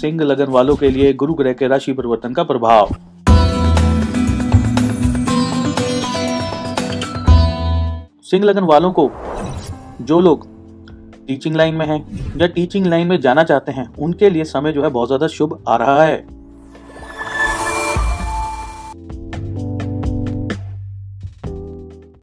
सिंह लगन वालों के लिए गुरु ग्रह के राशि परिवर्तन का प्रभाव। सिंह लगन वालों को जो लोग टीचिंग लाइन में हैं या टीचिंग लाइन में जाना चाहते हैं, उनके लिए समय जो है बहुत ज़्यादा शुभ आ रहा है।